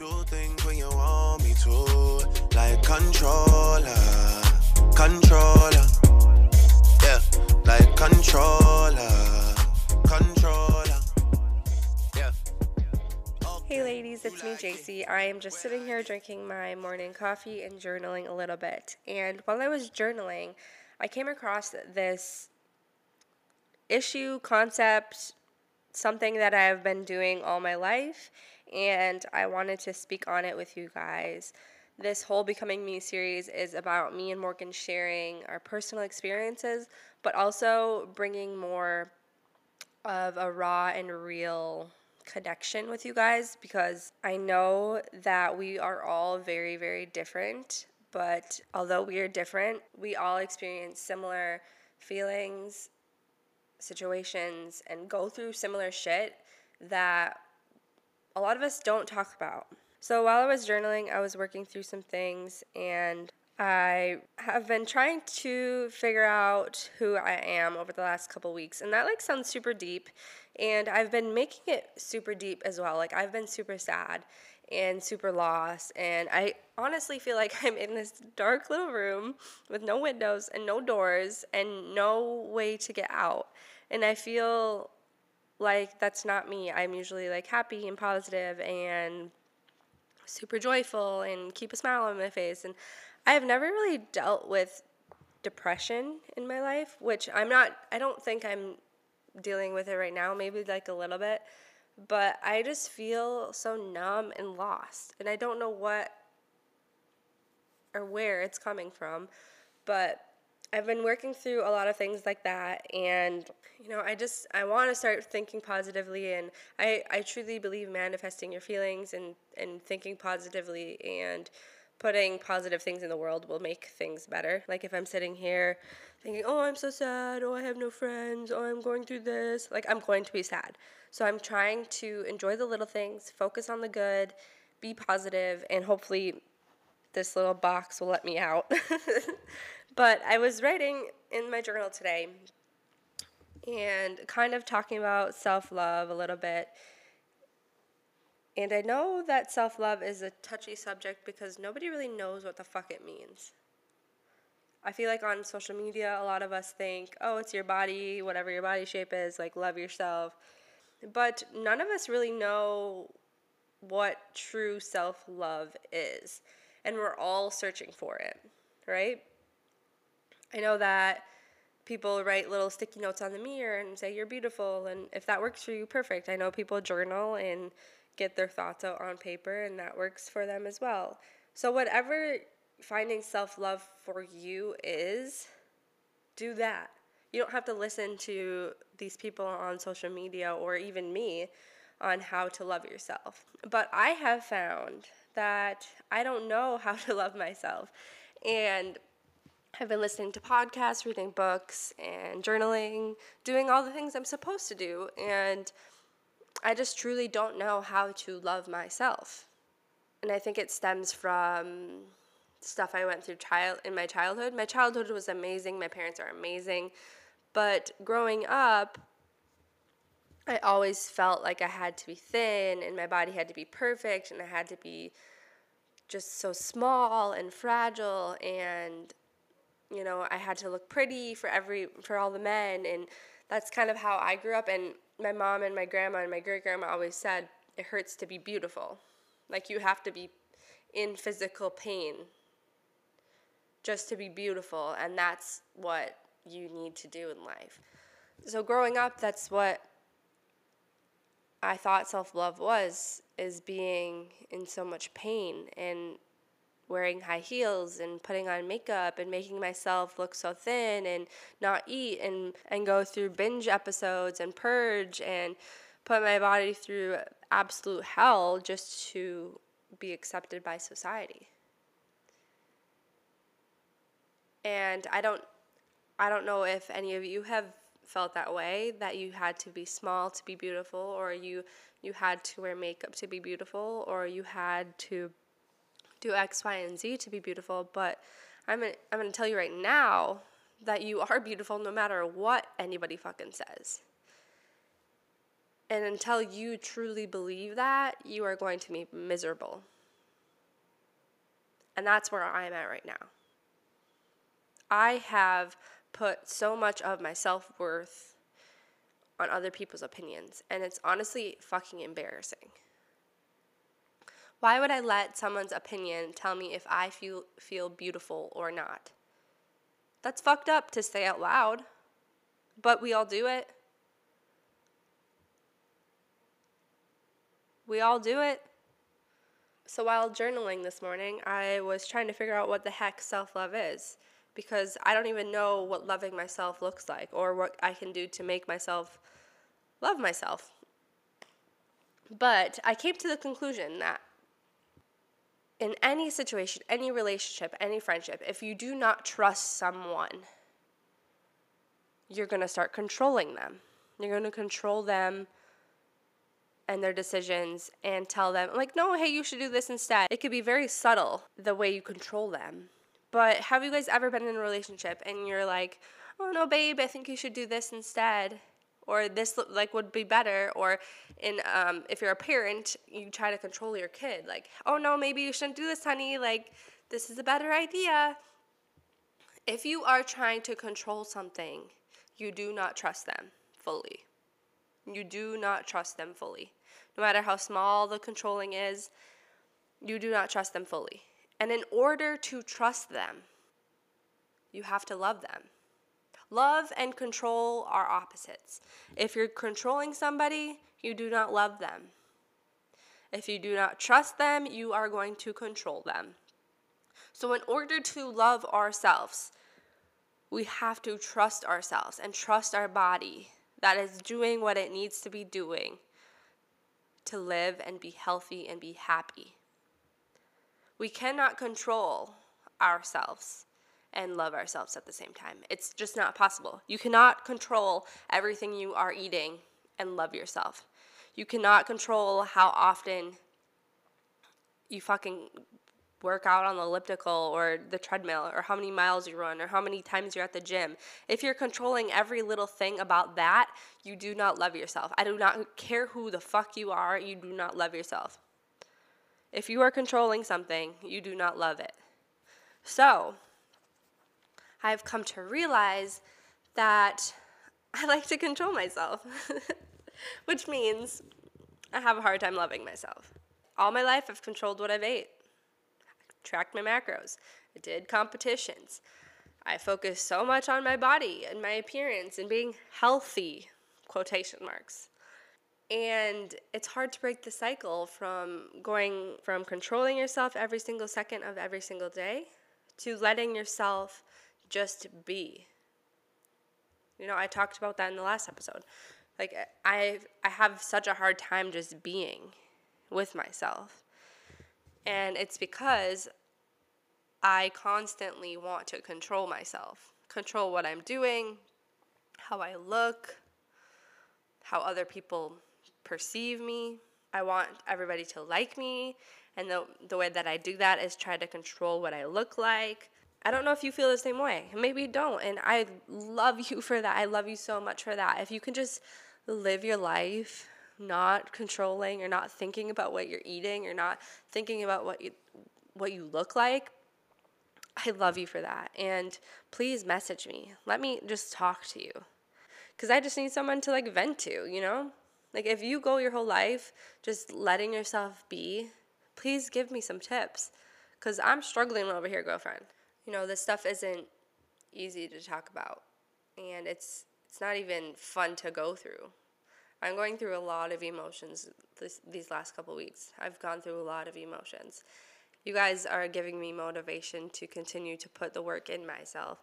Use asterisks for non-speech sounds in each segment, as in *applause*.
Do things when you want me to, like controller, controller, yeah, like controller. Hey ladies, it's me JC. I am just sitting here drinking my morning coffee and journaling a little bit. And while I was journaling, I came across this issue, concept, something that I've been doing all my life, and I wanted to speak on it with you guys. This whole Becoming Me series is about me and Morgan sharing our personal experiences, but also bringing more of a raw and real connection with you guys because I know that we are all very, very different. But although we are different, we all experience similar feelings, situations, and go through similar shit that a lot of us don't talk about. So while I was journaling, I was working through some things and I have been trying to figure out who I am over the last couple weeks. And that like sounds super deep and I've been making it super deep as well. Like I've been super sad and super lost and I honestly feel like *laughs* I'm in this dark little room with no windows and no doors and no way to get out. And I feel like that's not me. I'm usually like happy and positive and super joyful and keep a smile on my face. And I have never really dealt with depression in my life, which I'm not, I don't think I'm dealing with it right now, maybe like a little bit. But I just feel so numb and lost. And I don't know what or where it's coming from. But I've been working through a lot of things like that and you know I just I want to start thinking positively and I I truly believe manifesting your feelings and and thinking positively and putting positive things in the world will make things better. Like if I'm sitting here thinking, "Oh, I'm so sad. Oh, I have no friends. Oh, I'm going through this." Like I'm going to be sad. So I'm trying to enjoy the little things, focus on the good, be positive, and hopefully this little box will let me out. *laughs* But I was writing in my journal today and kind of talking about self love a little bit. And I know that self love is a touchy subject because nobody really knows what the fuck it means. I feel like on social media, a lot of us think, oh, it's your body, whatever your body shape is, like love yourself. But none of us really know what true self love is. And we're all searching for it, right? I know that people write little sticky notes on the mirror and say you're beautiful and if that works for you perfect. I know people journal and get their thoughts out on paper and that works for them as well. So whatever finding self-love for you is do that. You don't have to listen to these people on social media or even me on how to love yourself. But i have found that i don't know *laughs* how to love myself. And I've been listening to podcasts, reading books, and journaling, doing all the things I'm supposed to do. And I just truly don't know how to love myself. And I think it stems from stuff I went through child in my childhood. My childhood was amazing. My parents are amazing. But growing up, I always felt like I had to be thin and my body had to be perfect and I had to be just so small and fragile and you know, I had to look pretty for every for all the men and that's kind of how I grew up and my mom and my grandma and my great grandma always said it hurts to be beautiful. Like you have to be in physical pain just to be beautiful and that's what you need to do in life. So growing up that's what I thought self-love was is being in so much pain and wearing high heels and putting on makeup and making myself look so thin and not eat and, and go through binge episodes and purge and put my body through absolute hell just to be accepted by society. And I don't I don't know if any of you have felt that way that you had to be small to be beautiful or you you had to wear makeup to be beautiful or you had to do X, Y, and Z to be beautiful, but I'm gonna, I'm gonna tell you right now that you are beautiful no matter what anybody fucking says. And until you truly believe that, you are going to be miserable. And that's where I'm at right now. I have put so much of my self worth on other people's opinions, and it's honestly fucking embarrassing. Why would I let someone's opinion tell me if I feel feel beautiful or not? That's fucked up to say out loud, but we all do it. We all do it. So while journaling this morning, I was trying to figure out what the heck self love is because I don't even know what loving myself looks like or what I can do to make myself love myself. But I came to the conclusion that in any situation, any relationship, any friendship, if you do not trust someone, you're going to start controlling them. You're going to control them and their decisions and tell them, like, no, hey, you should do this instead. It could be very subtle the way you control them. But have you guys ever been in a relationship and you're like, oh no, babe, I think you should do this instead? Or this like would be better. Or in um, if you're a parent, you try to control your kid. Like, oh no, maybe you shouldn't do this, honey. Like, this is a better idea. If you are trying to control something, you do not trust them fully. You do not trust them fully. No matter how small the controlling is, you do not trust them fully. And in order to trust them, you have to love them. Love and control are opposites. If you're controlling somebody, you do not love them. If you do not trust them, you are going to control them. So, in order to love ourselves, we have to trust ourselves and trust our body that is doing what it needs to be doing to live and be healthy and be happy. We cannot control ourselves and love ourselves at the same time. It's just not possible. You cannot control everything you are eating and love yourself. You cannot control how often you fucking work out on the elliptical or the treadmill or how many miles you run or how many times you're at the gym. If you're controlling every little thing about that, you do not love yourself. I do not care who the fuck you are, you do not love yourself. If you are controlling something, you do not love it. So, I've come to realize that I like to control myself, *laughs* which means I have a hard time loving myself. All my life, I've controlled what I've ate, I tracked my macros, I did competitions. I focused so much on my body and my appearance and being healthy, quotation marks. And it's hard to break the cycle from going from controlling yourself every single second of every single day to letting yourself just be. You know, I talked about that in the last episode. Like I I have such a hard time just being with myself. And it's because I constantly want to control myself, control what I'm doing, how I look, how other people perceive me. I want everybody to like me. And the, the way that I do that is try to control what I look like. I don't know if you feel the same way. Maybe you don't. And I love you for that. I love you so much for that. If you can just live your life not controlling or not thinking about what you're eating or not thinking about what you what you look like, I love you for that. And please message me. Let me just talk to you. Cuz I just need someone to like vent to, you know? Like, if you go your whole life just letting yourself be, please give me some tips because I'm struggling over here, girlfriend. You know, this stuff isn't easy to talk about, and it's it's not even fun to go through. I'm going through a lot of emotions this, these last couple weeks. I've gone through a lot of emotions. You guys are giving me motivation to continue to put the work in myself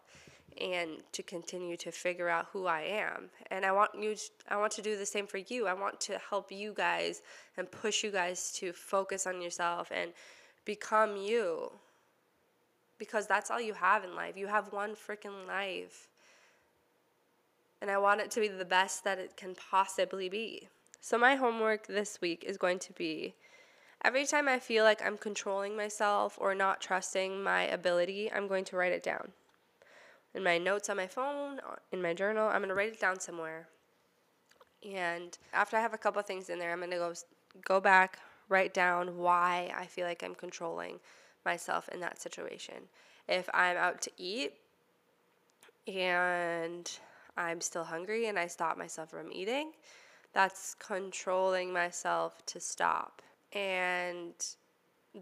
and to continue to figure out who I am. And I want you I want to do the same for you. I want to help you guys and push you guys to focus on yourself and become you. Because that's all you have in life. You have one freaking life. And I want it to be the best that it can possibly be. So my homework this week is going to be every time I feel like I'm controlling myself or not trusting my ability, I'm going to write it down in my notes on my phone, in my journal. I'm going to write it down somewhere. And after I have a couple things in there, I'm going to go go back, write down why I feel like I'm controlling myself in that situation. If I'm out to eat and I'm still hungry and I stop myself from eating, that's controlling myself to stop. And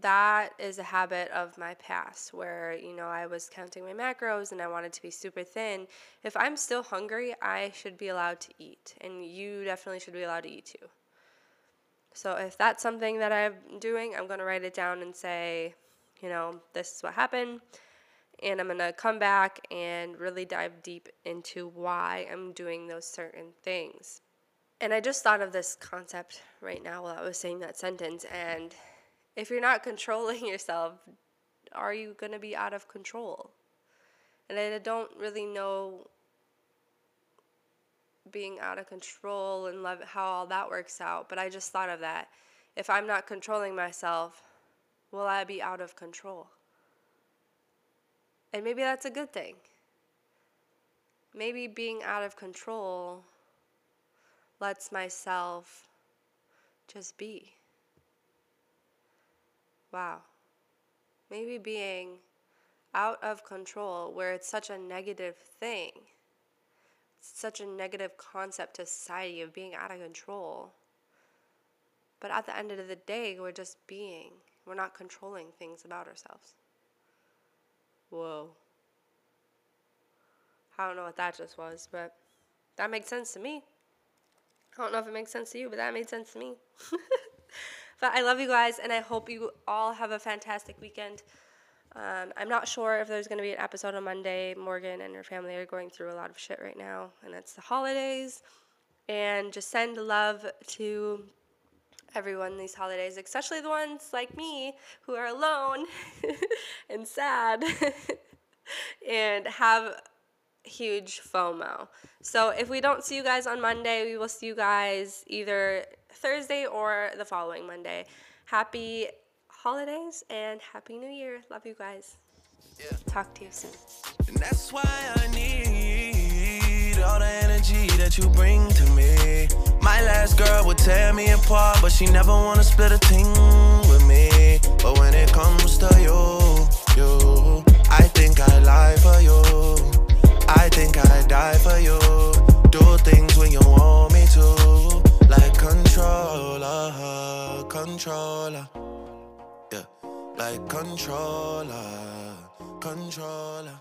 that is a habit of my past where, you know, I was counting my macros and I wanted to be super thin. If I'm still hungry, I should be allowed to eat. And you definitely should be allowed to eat too. So if that's something that I'm doing, I'm going to write it down and say, you know, this is what happened. And I'm going to come back and really dive deep into why I'm doing those certain things. And I just thought of this concept right now while I was saying that sentence. And if you're not *laughs* controlling yourself, are you going to be out of control? And I don't really know being out of control and love how all that works out, but I just thought of that. If I'm not controlling myself, will I be out of control? And maybe that's a good thing. Maybe being out of control lets myself just be. Wow. Maybe being out of control, where it's such a negative thing, such a negative concept to society of being out of control. But at the end of the day, we're just being. We're not controlling things about ourselves. Whoa. I don't know what that just was, but that makes sense to me. I don't know if it makes sense to you, but that made sense to me. *laughs* but I love you guys, and I hope you all have a fantastic weekend. Um, I'm not sure if there's going to be an episode on Monday. Morgan and her family are going through a lot of shit right now, and it's the holidays. And just send love to everyone these holidays, especially the ones like me who are alone *laughs* and sad *laughs* and have huge FOMO. So if we don't see you guys on Monday, we will see you guys either Thursday or the following Monday. Happy holidays and happy new year. Love you guys. Yeah. Talk to you soon. All the energy that you bring to me. My last girl would tear me apart, but she never wanna split a thing with me. But when it comes to you, you, I think I lie for you. I think I die for you. Do things when you want me to, like controller, controller, yeah, like controller, controller.